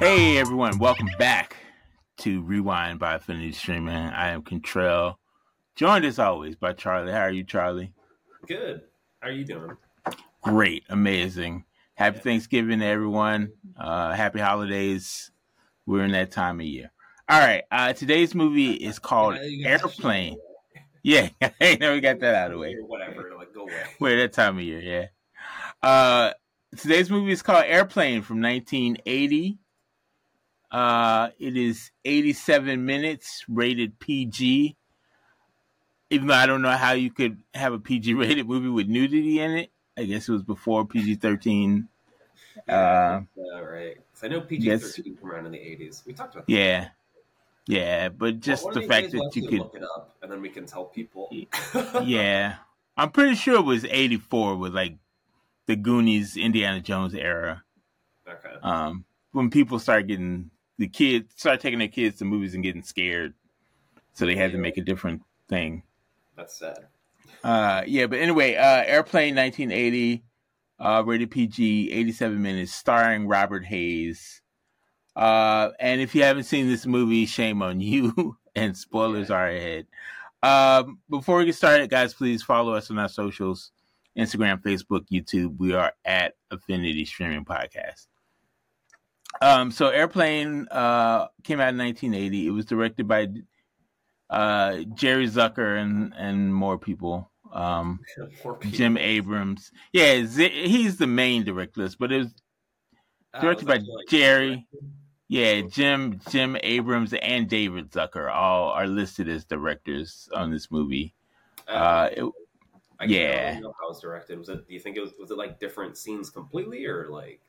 Hey everyone, welcome back to Rewind by Affinity Streaming. I am Contrell, joined as always by Charlie. How are you, Charlie? Good. How are you doing? Great, amazing. Happy Thanksgiving to everyone. Uh, happy holidays. We're in that time of year. All right. Uh, today's movie is called Airplane. Yeah, hey, we got that out of the way. Whatever, like go away. We're that time of year, yeah. Uh, today's movie is called Airplane from 1980. Uh, it is 87 minutes, rated PG. Even though I don't know how you could have a PG rated movie with nudity in it. I guess it was before PG 13. Uh, yeah, right. I know PG 13 came around in the 80s. We talked about that. Yeah. Yeah, but just well, the fact that you could look it up and then we can tell people. yeah. I'm pretty sure it was 84 with like the Goonies, Indiana Jones era. Okay. Um, when people start getting the kids start taking their kids to movies and getting scared, so they had to make a different thing. That's sad. Uh, yeah, but anyway, uh, Airplane 1980, uh, rated PG, 87 minutes, starring Robert Hays. Uh, and if you haven't seen this movie, shame on you. and spoilers yeah. are ahead. Um, before we get started, guys, please follow us on our socials Instagram, Facebook, YouTube. We are at Affinity Streaming Podcast. Um, so Airplane uh, came out in 1980. It was directed by uh, Jerry Zucker and and more people. Um, Jim Abrahams. Yeah, he's the main director, but it was oh, directed uh, was by like Jerry. Yeah, Jim Jim Abrahams and David Zucker all are listed as directors on this movie. Uh, uh it, I yeah. know how it was directed. Was it? Do you think it was? Was it like different scenes completely, or like?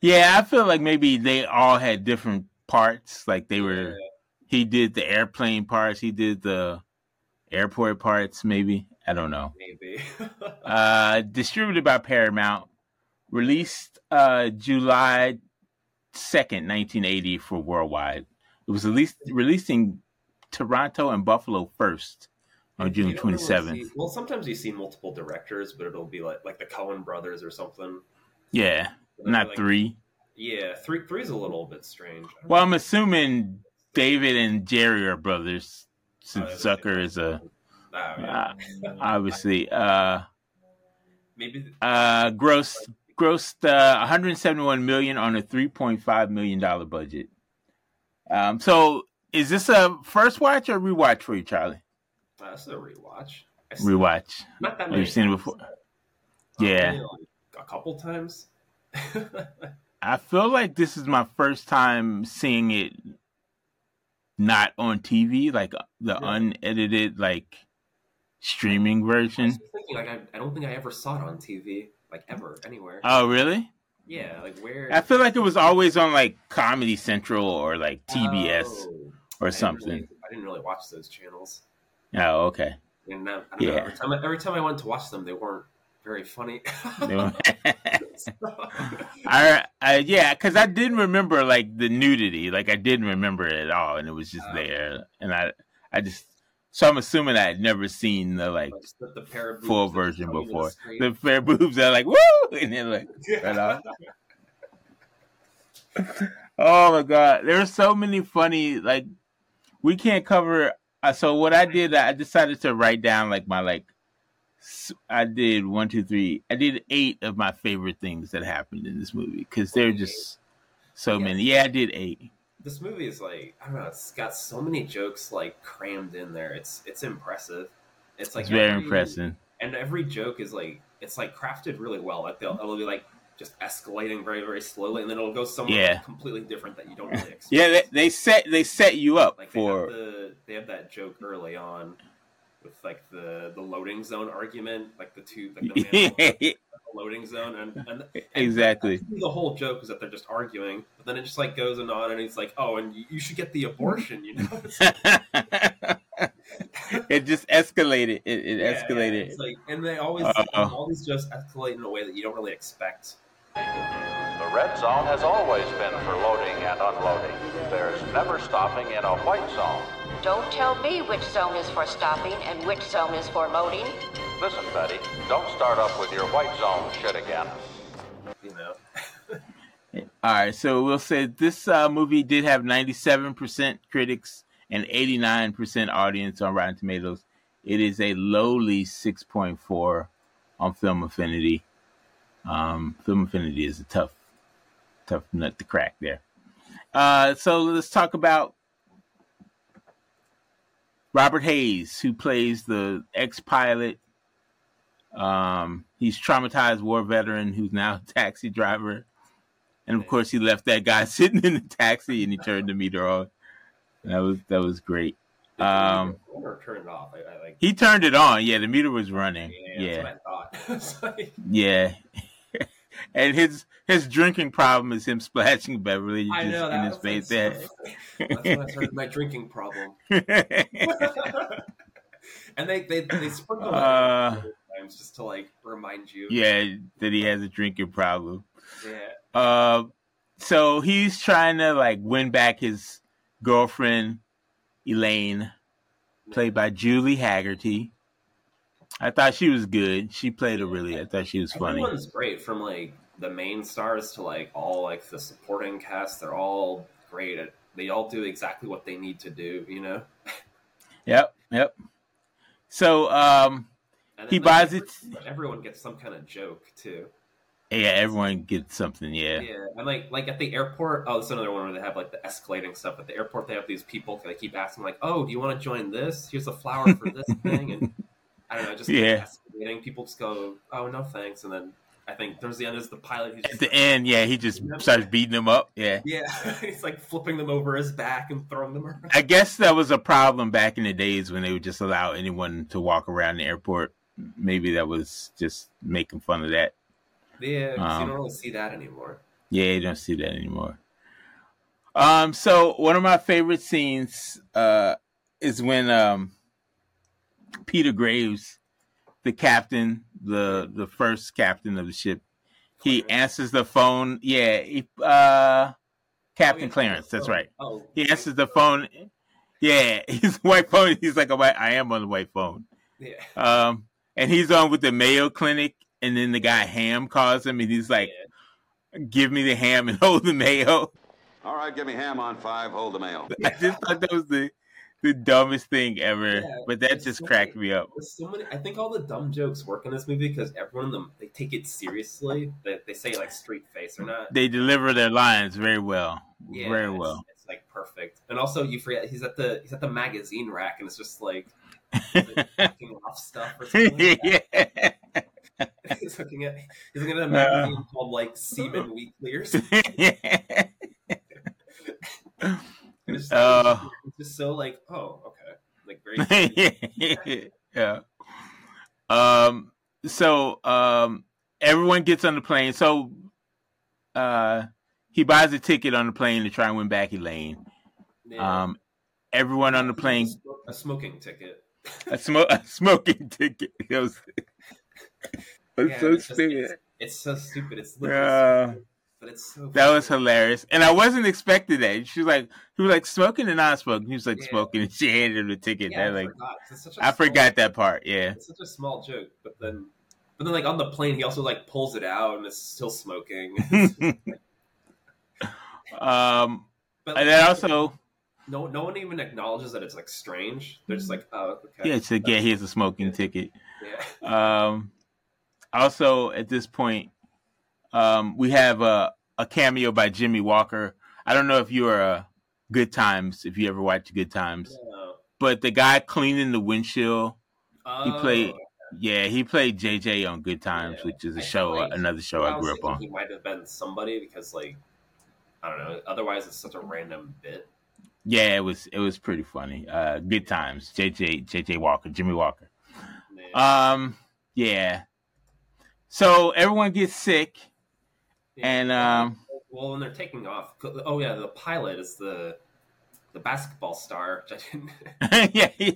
Yeah, I feel like maybe they all had different parts. Like they were. Yeah. He did the airplane parts. He did the airport parts. Maybe I don't know. Maybe. uh, distributed by Paramount. Released uh, July second, nineteen eighty, for worldwide. It was released released in Toronto and Buffalo first on June twenty seventh. Well, sometimes you see multiple directors, but it'll be like like the Coen brothers or something. Yeah, not like, three. Yeah, three three's a little bit strange. Well, I'm assuming David and Jerry are brothers, since oh, Zucker is a oh, yeah. uh, obviously. Uh, Maybe uh, gross grossed uh, 171 million on a 3.5 million dollar budget. Um, so is this a first watch or rewatch for you, Charlie? Uh, this is a rewatch. Rewatch. Not that many. You've seen it before. Yeah, like a couple times. I feel like this is my first time seeing it not on TV, like uh, the yeah. unedited, like streaming version. I thinking, like, I, I, don't think I ever saw it on TV, like ever, anywhere. Oh, really? Yeah, like where? I feel like it was always on like Comedy Central or like TBS oh, or something. I didn't, really, I didn't really watch those channels. Oh, okay. And uh, yeah. Know, every time, I, every time I went to watch them, they weren't very funny. I, I yeah, because I didn't remember like the nudity, like I didn't remember it at all, and it was just uh, there, and I, I just so I'm assuming I had never seen the like the, the full version before. The pair of boobs are like woo, and then like right off. oh my god, there's so many funny like we can't cover uh, so what I did, I decided to write down like my like. I did one, two, three. I did eight of my favorite things that happened in this movie because there are just so yeah. many. Yeah, I did eight. This movie is like I don't know. It's got so many jokes like crammed in there. It's it's impressive. It's like it's very every, impressive. And every joke is like it's like crafted really well. Like they'll it'll be like just escalating very very slowly, and then it'll go somewhere yeah. completely different that you don't really expect. yeah, they, they set they set you up like for. They have, the, they have that joke early on with like the the loading zone argument, like the two like the, the loading zone, and, and, and exactly the whole joke is that they're just arguing, but then it just like goes and on, and he's like, "Oh, and you, you should get the abortion," you know. it just escalated. It, it yeah, escalated. Yeah, like, and they always uh always just escalate in a way that you don't really expect. The red zone has always been for loading and unloading. There's never stopping in a white zone. Don't tell me which zone is for stopping and which zone is for loading. Listen, Betty, don't start up with your white zone shit again. you know. All right, so we'll say this uh, movie did have 97% critics and 89% audience on Rotten Tomatoes. It is a lowly 6.4 on Film Affinity. Um, Film Affinity is a tough, tough nut to crack there. Uh, so let's talk about Robert Hays, who plays the ex-pilot. Um, he's traumatized war veteran who's now a taxi driver, and of course he left that guy sitting in the taxi and he turned the meter on. That was that was great. Um, or turn it off. I, I like. He turned it on. Yeah, the meter was running. Yeah, Yeah, that's what I thought. Like, yeah. And his his drinking problem is him splashing Beverly I know in his face. there. That's when I started my drinking problem. and they they they sprinkle that Uh, in times just to like remind you. yeah, that he has a drinking problem. Yeah. Uh, so he's trying to like win back his girlfriend, Elaine, played by Julie Hagerty. I thought she was good. She played her really. I thought she was funny. Everyone's great from like the main stars to like all like the supporting cast. They're all great at. They all do exactly what they need to do. You know. Yep, yep. So, um, He buys it- Everyone gets some kind of joke too. yeah, everyone gets something. Yeah, Yeah, and like like at the airport. Oh, that's another one where they have like the escalating stuff. At the airport, they have these people. They keep asking like, "Oh, do you want to join this? Here's a flower for this thing." And I don't know, just Yeah. escalating. People just go, "Oh, no, thanks." And then I think towards the end is the pilot. Who's At the like, end, yeah, he just starts beating them up. Yeah. Yeah, he's like flipping them over his back and throwing them around. I guess that was a problem back in the days when they would just allow anyone to walk around the airport. Maybe that was just making fun of that. Yeah, Um, you don't really see that anymore. Yeah, you don't see that anymore. Um, so one of my favorite scenes uh is when um Peter Graves, the captain, the the first captain of the ship, he Clarence. answers the phone. Yeah, he, uh Captain Oh, yeah, Clarence, that's oh, right. Oh, He answers the phone. Yeah, he's white phone. He's like, "Oh, I am on the white phone. Yeah, Um, and he's on with the Mayo Clinic, and then the guy Ham calls him, and he's like, yeah. "Give me the ham and hold the mayo." All right, give me ham on five, hold the mail. I just thought that was the the dumbest thing ever, Yeah, but that just so cracked funny. me up. So many. I think all the dumb jokes work in this movie because everyone in them they take it seriously. They, they say like straight face. They're not. They deliver their lines very well, Yeah, very it's, well. It's like perfect. And also, you forget he's at the he's at the magazine rack, and it's just like like, off stuff or something. Like yeah. he's looking at he's looking at a magazine uh. called like Seaman Weekly or something. And it's, just, Uh. it's just so like, oh, okay, like very. yeah. Um. So, um, everyone gets on the plane. So, uh, he buys a ticket on the plane to try and win back Elaine. Yeah. Um, everyone on the plane a smoking ticket. a, smoke a smoking ticket. It was, it was Yeah, so it's just- stupid. It's so stupid. It's literally Yeah. stupid, but it's so. That was hilarious, and I wasn't expecting that. She was like, he was like smoking and non-smoking. He was like Yeah. smoking, and she handed him the ticket. Yeah, I like, forgot. It's such a I forgot that part. Yeah, It's such a small joke, but then, but then, like on the plane, he also like pulls it out and it's still smoking. um, but and then also, no, no one even acknowledges that it's like strange. They're just like, oh, okay, yeah, it's like, yeah, here's a smoking ticket. yeah. Um, also, at this point, um, we have a, a cameo by Jimmie Walker. I don't know if you are a Good Times, if you ever watched Good Times, Yeah. but the guy cleaning the windshield, he Oh, played, yeah, he played JJ on Good Times, Yeah. which is a I show, like- another show I I grew up on. He might have been somebody because, like, I don't know. Otherwise, it's such a random bit. Yeah, it was it was pretty funny. Uh, Good Times, JJ JJ Walker, Jimmie Walker. Man. Um, yeah. So everyone gets sick, and um, well, when they're taking off, oh yeah, the pilot is the the basketball star. Which I didn't, yeah,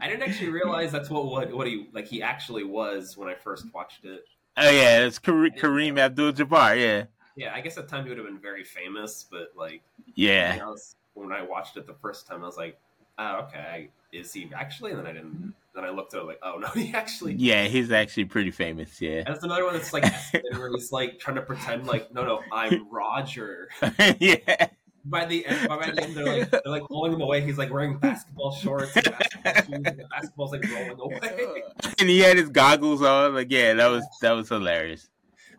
I didn't actually realize that's what what what he like he actually was when I first watched it. oh yeah, it's Kare- Kareem Abdul-Jabbar. Yeah, Yeah, I guess at the time he would have been very famous, but like yeah, I was, when I watched it the first time, I was like, oh, okay, is he actually? And then I didn't then I looked at it like, oh no, he actually. Yeah, he's actually pretty famous. Yeah. And that's another one that's like where he's like trying to pretend like, no, no, I'm Roger. yeah. By the end, by the end, they're like they're like pulling him away. He's like wearing basketball shorts, and basketball shoes, and the basketball's like rolling away. and he had his goggles on. Like, yeah, that was that was hilarious.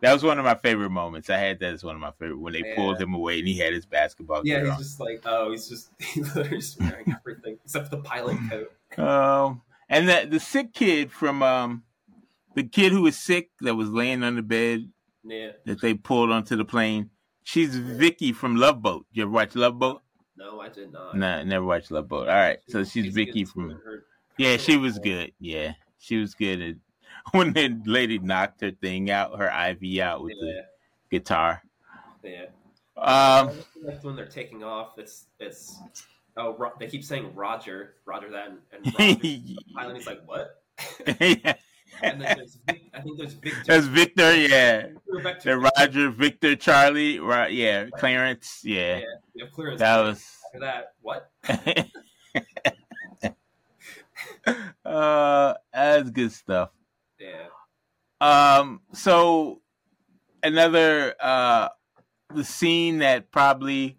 That was one of my favorite moments. I had that as one of my favorite when they Yeah. pulled him away and he had his basketball Yeah, he's on. just like, oh, he's just he's literally just wearing everything except the pilot coat. Um, and the the sick kid from um, the kid who was sick that was laying on the bed Yeah, that they pulled onto the plane. She's Vicky from Love Boat. You ever watch Love Boat? no, I did not. Nah, never watched Love Boat. All right, so she's good Vicky from. Her- Yeah, she was good. Yeah, she was good at when the lady knocked her thing out, her IV out with Yeah, the guitar. yeah. Um, when they're taking off, it's it's oh Ro- they keep saying Roger, Roger that, and, and Roger, pilot. He's like, what? yeah, And then there's Vic, I think there's Victor. that's Victor. Yeah, to the Roger, Victor, Charlie. Right? Yeah, Clarence. Yeah, Yeah, we have clearance. that was. After that, what? uh, that's good stuff. Yeah, Um, so another uh the scene that probably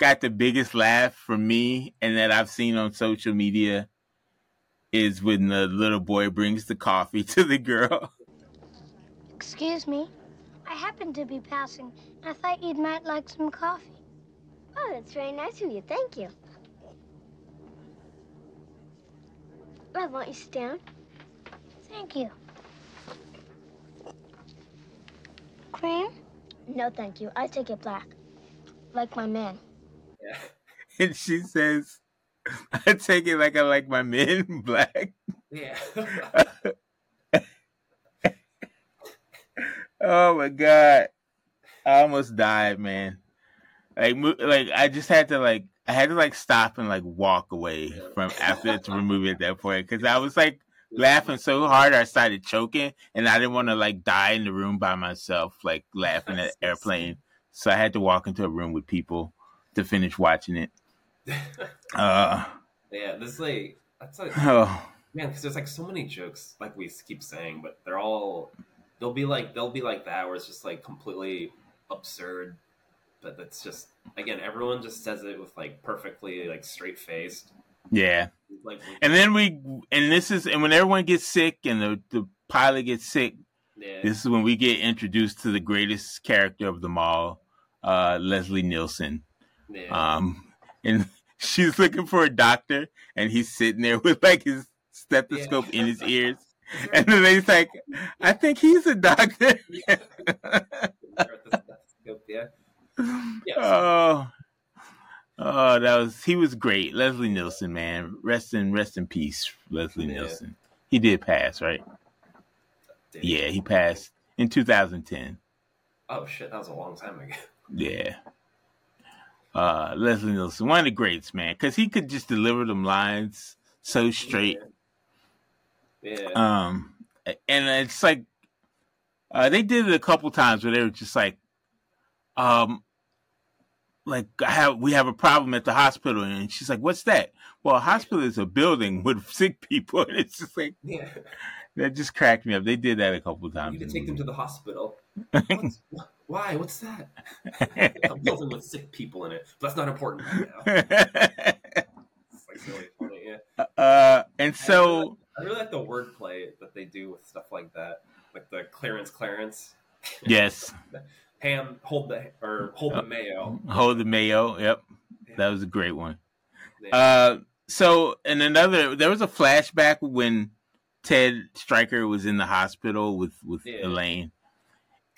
got the biggest laugh from me and that I've seen on social media is when the little boy brings the coffee to the girl. Excuse me. I happened to be passing, I thought you might like some coffee. Oh, that's very nice of you. Thank you. Well, won't you sit down? Thank you. Cream? No, thank you. I take it black. Like my man. And she says, I take it like I like my men black. Yeah. Oh my god. I almost died, man. Like like I just had to like I had to like stop and like walk away from after to remove it at that point because I was like laughing so hard I started choking and I didn't want to like die in the room by myself like laughing at airplane. So I had to walk into a room with people to finish watching it. Uh yeah, this is like that's like oh man, because there's like so many jokes, like we keep saying, but they're all they'll be like they'll be like that, where it's just like completely absurd, but that's just again, everyone just says it with like perfectly like straight faced, yeah. like And then we and this is and when everyone gets sick and the, the pilot gets sick, yeah, This is when we get introduced to the greatest character of them all, uh, Leslie Nielsen. yeah. Um, and she's looking for a doctor, and he's sitting there with like his stethoscope Yeah. in his ears. And then he's like, I think he's a doctor. yeah. oh, oh, that was he was great, Leslie Nielsen, man. Rest in rest in peace, Leslie Yeah. Nielsen. He did pass, right? Dude. Yeah, he passed in 2010. Oh shit, that was a long time ago. Yeah. Uh, Leslie Nielsen, one of the greats, man, because he could just deliver them lines so straight. Yeah. Um, and it's like uh, they did it a couple times where they were just like, um, like I have we have a problem at the hospital, and she's like, "What's that?" Well, a hospital is a building with sick people, and it's just like yeah. that just cracked me up. They did that a couple times. You can take them to the hospital. What's, wh- why? What's that? A building with sick people in it. But that's not important right now. like really funny. Yeah. uh, and so. I really like the wordplay that they do with stuff like that, like the clearance, Clarence. Yes. Ham, hold the or hold the mayo. Hold the mayo. Yep. That was a great one. Yeah. Uh, so, and another, there was a flashback when Ted Stryker was in the hospital with, with Yeah. Elaine.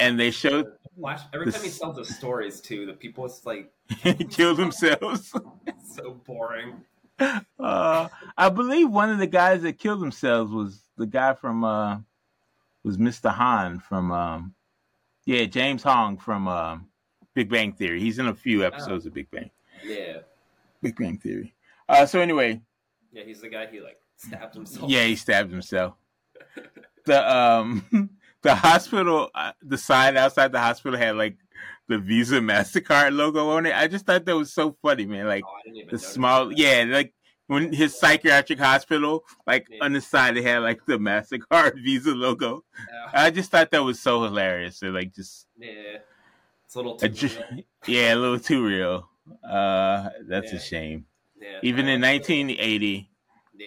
And they showed Flash, every time he tells his stories too, the people it's like killed themselves. it's so boring. Uh, I believe one of the guys that killed themselves was the guy from, uh, was Mr. Han from, um, yeah, James Hong from, um, Big Bang Theory. He's in a few episodes of Big Bang, Yeah, Big Bang Theory. Uh, so anyway, yeah, he's the guy he like stabbed himself. Yeah, he stabbed himself. The um the hospital uh, the sign outside the hospital had like the Visa Mastercard logo on it. I just thought that was so funny, man. Like Oh, I didn't even the small that. yeah, like when his psychiatric hospital, like Yeah. on the side, they had like the Mastercard Visa logo. Yeah, I just thought that was so hilarious. They're like just yeah. it's a little too. yeah, a little too real. Uh, that's Yeah. a shame. Yeah, Even in 1980, Yeah,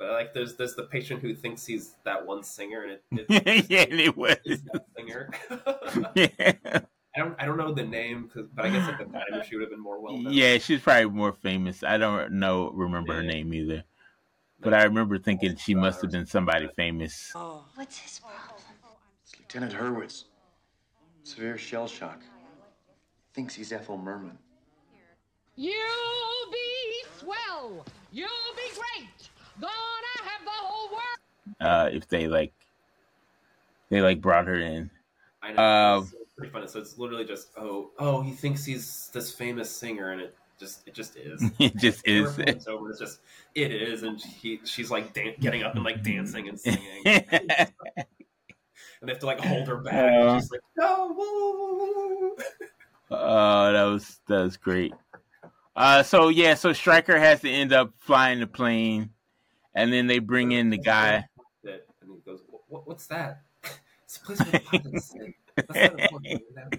but like there's there's the patient who thinks he's that one singer, and it, it yeah, it was. is that singer. Yeah. I don't I don't know the name, 'cause- but I guess at the time she would have been more well known. yeah, she's probably more famous. I don't know, remember her name either. But I remember thinking she must have been somebody famous. Oh, What's his problem? It's Lieutenant Hurwitz. Severe shell shock. Thinks he's Ethel Merman. You'll be swell. You'll be great. Gonna have the whole world. Uh, if they like, they like brought her in. I know. Um, it's pretty funny. So it's literally just oh oh he thinks he's this famous singer, and it just it just is. It just is. It's over. It's just it is, and he she's like dan- getting up and like dancing and singing, uh, and they have to like hold her back. Yeah. and she's like no. woo, woo, woo." Oh, that was that was great. Uh, so yeah, so Stryker has to end up flying the plane, and then they bring in the guy. And he goes, what, "What's that?" It's a place where the pilots stay. That's not important. you know?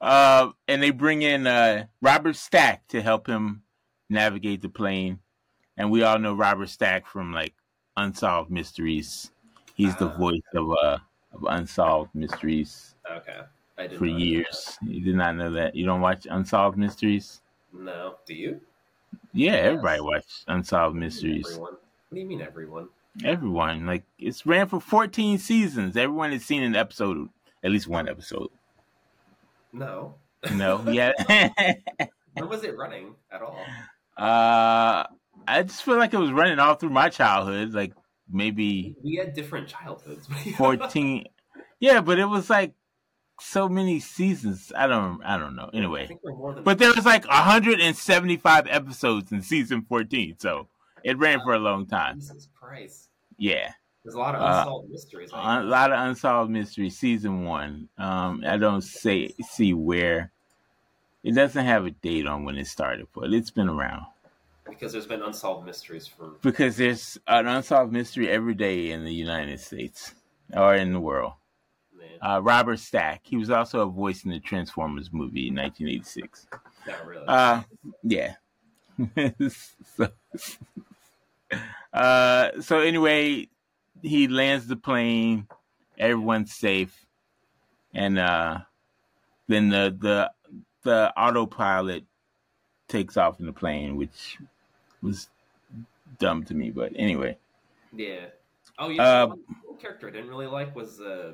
Uh, and they bring in uh, Robert Stack to help him navigate the plane, and we all know Robert Stack from like Unsolved Mysteries. He's the Ah. voice of uh of Unsolved Mysteries Okay, I did for years. You did not know that. You don't watch Unsolved Mysteries? No, do you? Yeah, everybody watched Unsolved Mysteries. Everyone. What do you mean everyone? Everyone. Like it's ran for 14 seasons. Everyone has seen an episode, at least one episode. No. No, yeah. When was it running at all? uh, I just feel like it was running all through my childhood, like maybe We had different childhoods. 14. yeah, but it was like so many seasons. I don't, I don't know. Anyway, think we're more than. but there was like 175 episodes in season 14, so it ran for a long time. Jesus Christ. Yeah. There's a lot of Uh, unsolved mysteries. I a lot of unsolved mysteries season one um i don't say see where it doesn't have a date on when it started but it's been around because there's been unsolved mysteries for. because there's an unsolved mystery every day in the united states or in the world uh robert stack he was also a voice in the transformers movie in 1986 not really. uh yeah so, uh so anyway he lands the plane everyone's safe and uh then the the the autopilot takes off in the plane which was dumb to me but anyway yeah. Oh yeah. uh, one character I didn't really like was uh,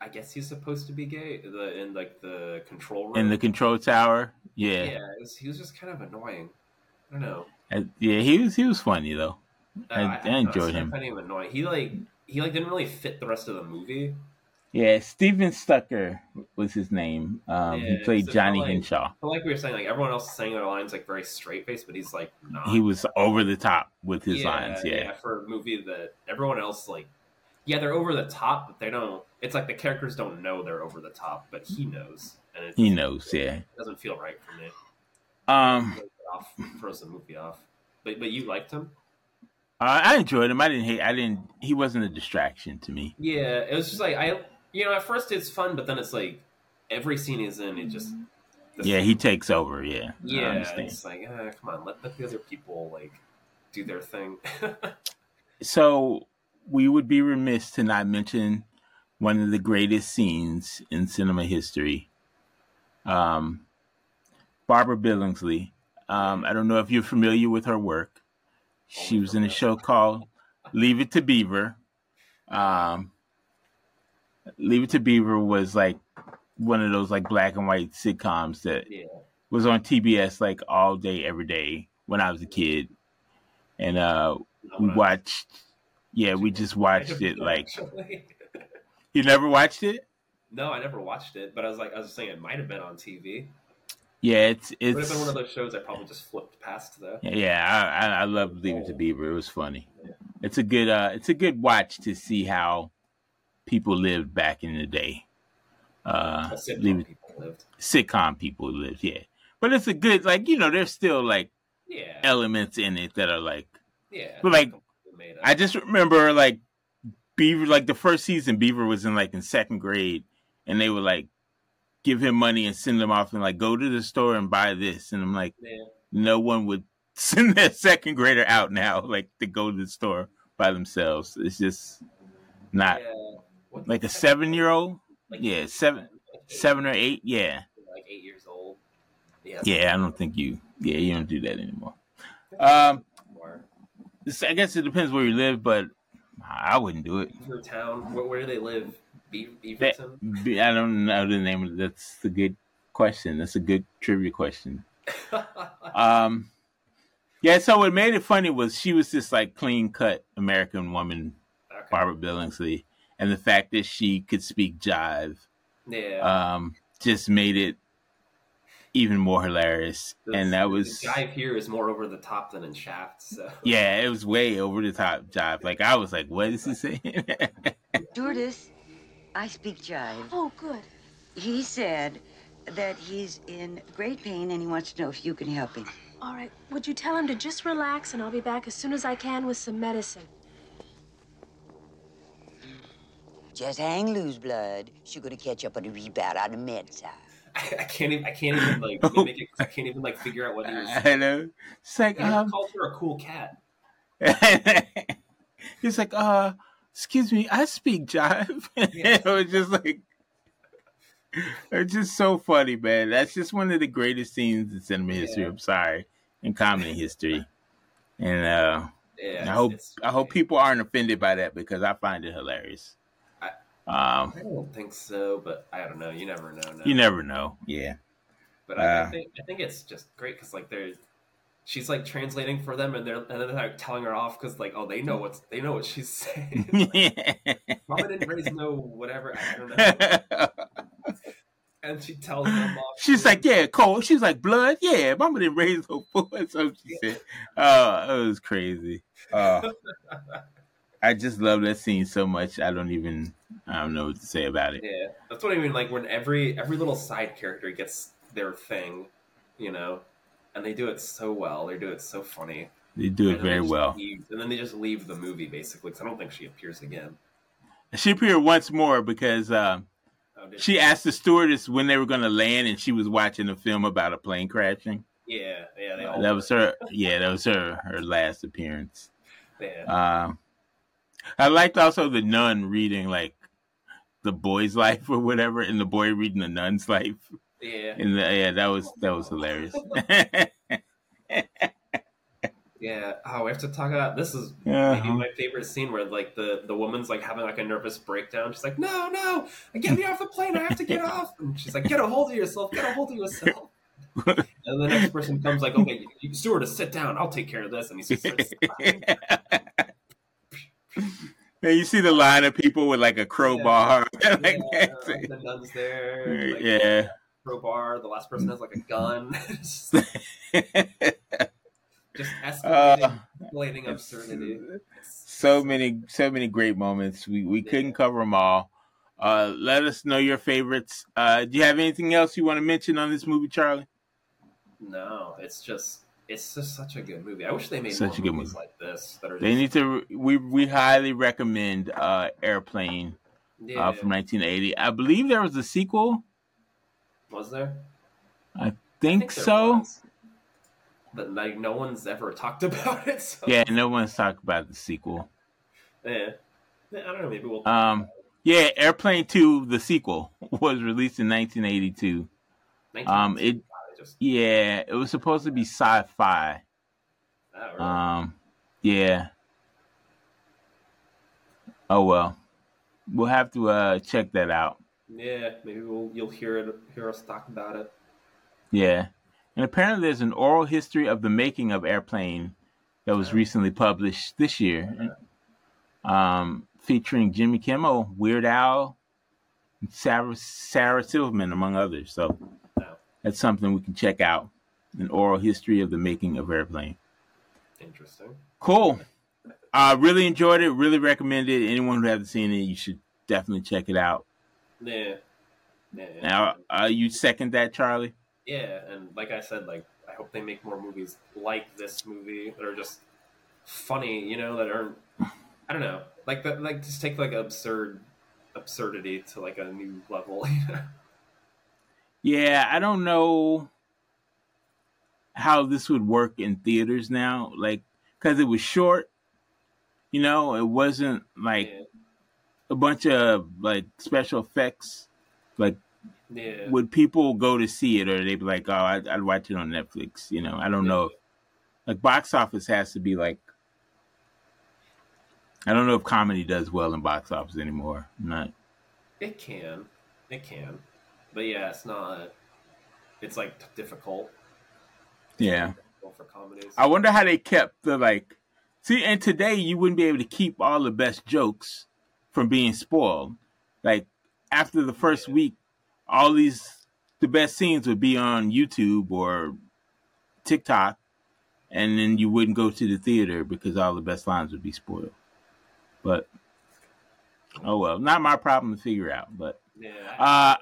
I guess he's supposed to be gay. The in like the control room. in the control tower yeah, yeah was, he was just kind of annoying. I don't know. Uh, yeah he was he was funny though Uh, I- I enjoyed I him. found him annoying. He like he like didn't really fit the rest of the movie. yeah stephen stucker was his name um he played so johnny like- henshaw like we were saying, like everyone else is saying their lines like very straight faced, but he's like not. he was over the top with his lines Yeah. yeah for a movie that everyone else like, yeah, they're over the top, but they don't. It's like the characters don't know they're over the top, but he knows, and it he knows yeah doesn't feel right for me. um Throws off, throws the movie off. But but you liked him? Uh, I enjoyed him. I didn't hate. I didn't. He wasn't a distraction to me. Yeah, it was just like I, you know, at first it's fun, but then it's like every scene he's in, it just. Yeah, he takes over. Yeah, Yeah, it's like, uh, come on, let, let the other people like do their thing. So we would be remiss to not mention one of the greatest scenes in cinema history. Um, Barbara Billingsley. Um, I don't know if you're familiar with her work. She was in a show called Leave It to Beaver. Um, Leave It to Beaver was like one of those like black and white sitcoms that yeah, was on TBS like all day, every day when I was a kid. And uh we watched yeah, we just watched it like you never watched it? No, I never watched it, but I was like, I was saying it might have been on TV. Yeah, it's It would have it's been one of those shows I probably just flipped past though. yeah, I, I I love Leave It to Beaver. It was funny. It's a good uh it's a good watch to see how people lived back in the day. Uh it. Leave People lived. sitcom people lived, yeah. But it's a good like, you know, they're still like Yeah. elements in it that are like Yeah. But, like, made up. I just remember like Beaver like the first season Beaver was in like in second grade and they would like give him money and send him off and like go to the store and buy this and I'm like Yeah. no one would send their second grader out now like to go to the store by themselves. It's just not Yeah. Like a seven year old. like, Yeah, seven like seven or eight. Yeah. Like eight years old. Yeah. Yeah, I don't think you yeah, you don't do that anymore. Um I guess it depends where you live, but I wouldn't do it. Beaver Town. Where, where do they live? Be- That, Beaverton. be- I don't know the name of it. That's a good question. That's a good trivia question. Um, yeah. So what made it funny was she was this like clean cut American woman, okay. Barbara Billingsley, and the fact that she could speak jive, Yeah. um, just made it even more hilarious. The- and that the was guy here is more over the top than in Shaft. So yeah, it was way over the top jive. Like I was like, what is he saying? Stewardess, I speak jive. Oh, good. He said that he's in great pain and he wants to know if you can help him. All right. Would you tell him to just relax and I'll be back as soon as I can with some medicine? Just hang loose, blood. She's gonna catch up on the rebound on the med side. I, I can't even. I can't even like mimic it I can't even like figure out what he was. I know. It's like He um, called her a cool cat. He's like, uh, excuse me, I speak jive. Yeah. it was just like, it's just so funny, man. That's just one of the greatest scenes in cinema history. I'm sorry, in comedy history. And uh, Yeah. I hope I hope people aren't offended by that because I find it hilarious. Um, I don't think so, but I don't know. You never know. No. you never know. Yeah, But I, I Uh, think I think it's just great because like there's she's like translating for them and they're and then they're like telling her off because like oh they know what's they know what she's saying. like, Mama didn't raise no whatever. I don't know. And she tells them off. She's too. like, yeah, cold. She's like, blood. Yeah, mama didn't raise no foot. So she said, oh, it was crazy. Uh, I just love that scene so much. I don't even, I don't know what to say about it. Yeah, that's what I mean. Like when every every little side character gets their thing, you know, and they do it so well. They do it so funny. They do it And then they very well. leave- and then they just leave the movie basically because I don't think she appears again. She appeared once more because uh, Oh, she asked the stewardess when they were going to land, and she was watching a film about a plane crashing. Yeah, yeah, they all. That was her. Yeah, that was her. Her last appearance. Yeah. Um, I liked also the nun reading like the boy's life or whatever, and the boy reading the nun's life. yeah, And the, yeah, that was that was hilarious. yeah. Oh, we have to talk about this. Is maybe Uh-huh. my favorite scene where like the the woman's like having like a nervous breakdown. She's like, "No, no, get me off the plane! I have to get off!" And she's like, "Get a hold of yourself! Get a hold of yourself!" and the next person comes like, "Okay, stewardess, sit down. I'll take care of this." And he just starts and you see the line of people with like a crowbar. like, yeah, the nun's there. Like, yeah. Crowbar. The last person has like a gun. just, escalating, Uh, escalating absurdity. so many, so many great moments. We we couldn't cover them all. Uh, let us know your favorites. Uh, do you have anything else you want to mention on this movie, Charlie? No, it's just it's just such a good movie. I wish they made Such more a good movies movie. like this. That are They need to. We we highly recommend uh, Airplane Yeah. uh, from 1980. I believe there was a sequel. Was there? I I think, so. was. But like no one's ever talked about it. So Yeah, no one's talked about the sequel. yeah. I don't know. Maybe we'll. Um, yeah, Airplane 2, the sequel, was released in 1982. Um, it, yeah, it was supposed to be sci-fi. oh, really? Um, yeah. Oh well, we'll have to uh check that out. yeah, maybe we'll you'll hear it hear us talk about it. Yeah, and apparently there's an oral history of the making of Airplane that was recently published this year, um, featuring Jimmy Kimmel, Weird Al, Sarah Sarah Silverman, among others. So that's something we can check out. An oral history of the making of Airplane. Interesting. Cool. I really enjoyed it. Really recommend it. Anyone who hasn't seen it, you should definitely check it out. Yeah. Yeah. Now, uh, you second that, Charlie? Yeah, and like I said, like I I hope they make more movies like this movie that are just funny, you know, that aren't I don't know, like that, like just take like absurd absurdity to like a new level. You know? Yeah, I don't know how this would work in theaters now, like because it was short. You know, it wasn't like Yeah. a bunch of like special effects. Like, Yeah. would people go to see it, or they'd be like, "Oh, I'd, I'd watch it on Netflix"? You know, I don't know. Like, box office has to be like. I don't know if comedy does well in box office anymore. I'm not. It can, it can, but yeah, it's not. It's like difficult Yeah. for comedies. I wonder how they kept the like. See, and today you wouldn't be able to keep all the best jokes from being spoiled. Like after the first week, all these the best scenes would be on YouTube or TikTok, and then you wouldn't go to the theater because all the best lines would be spoiled. But oh well, not my problem to figure out. But Yeah. uh,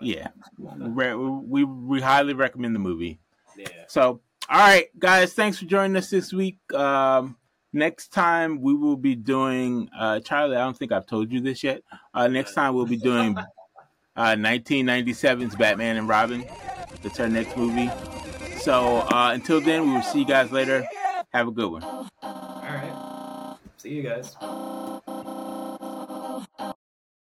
yeah, Re- we we highly recommend the movie. Yeah. So, all right, guys, thanks for joining us this week. Um, next time we will be doing uh, Charlie. I don't think I've told you this yet. Uh, next time we'll be doing uh, 1997's Batman and Robin. That's our next movie. So uh, until then, we will see you guys later. Have a good one. All right. See you guys.